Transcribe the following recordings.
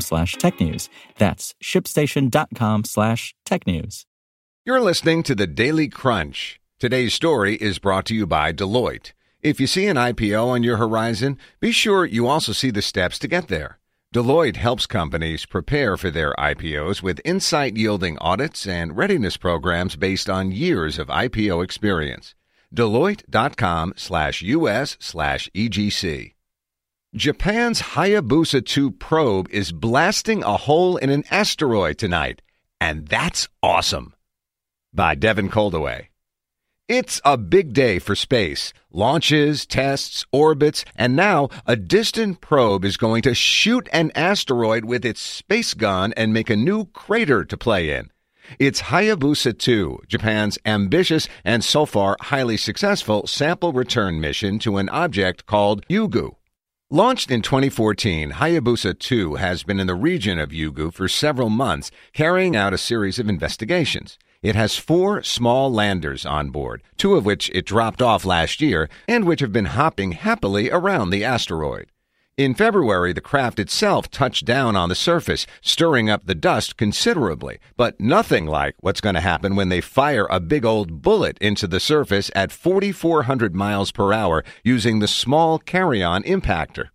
slash technews. That's shipstation.com slash technews. You're listening to the Daily Crunch. Today's story is brought to you by Deloitte. If you see an IPO on your horizon, be sure you also see the steps to get there. Deloitte helps companies prepare for their IPOs with insight yielding audits and readiness programs based on years of IPO experience. Deloitte.com slash US slash EGC. Japan's Hayabusa 2 probe is blasting a hole in an asteroid tonight, and that's awesome. By Devin Coldewey. It's a big day for space. Launches, tests, orbits, and now a distant probe is going to shoot an asteroid with its space gun and make a new crater to play in. It's Hayabusa 2, Japan's ambitious and so far highly successful sample return mission to an object called Ryugu. Launched in 2014, Hayabusa 2 has been in the region of Ryugu for several months, carrying out a series of investigations. It has four small landers on board, two of which it dropped off last year, and which have been hopping happily around the asteroid. In February, the craft itself touched down on the surface, stirring up the dust considerably, but nothing like what's going to happen when they fire a big old bullet into the surface at 4,400 miles per hour using the small carry-on impactor.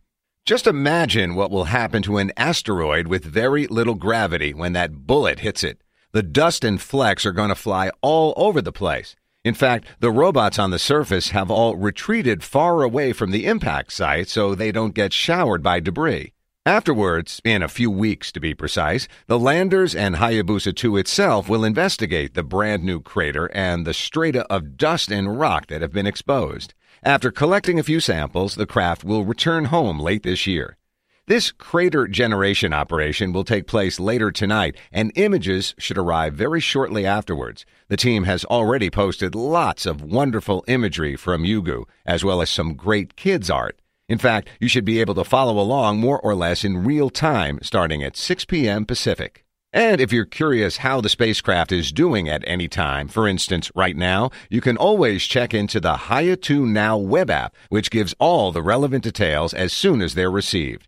Just imagine what will happen to an asteroid with very little gravity when that bullet hits it. The dust and flecks are going to fly all over the place. In fact, the robots on the surface have all retreated far away from the impact site so they don't get showered by debris. Afterwards, in a few weeks to be precise, the landers and Hayabusa 2 itself will investigate the brand new crater and the strata of dust and rock that have been exposed. After collecting a few samples, the craft will return home late this year. This crater generation operation will take place later tonight, and images should arrive very shortly afterwards. The team has already posted lots of wonderful imagery from Ryugu, as well as some great kids' art. In fact, you should be able to follow along more or less in real time starting at 6 p.m. Pacific. And if you're curious how the spacecraft is doing at any time, for instance, right now, you can always check into the Haya2 Now web app, which gives all the relevant details as soon as they're received.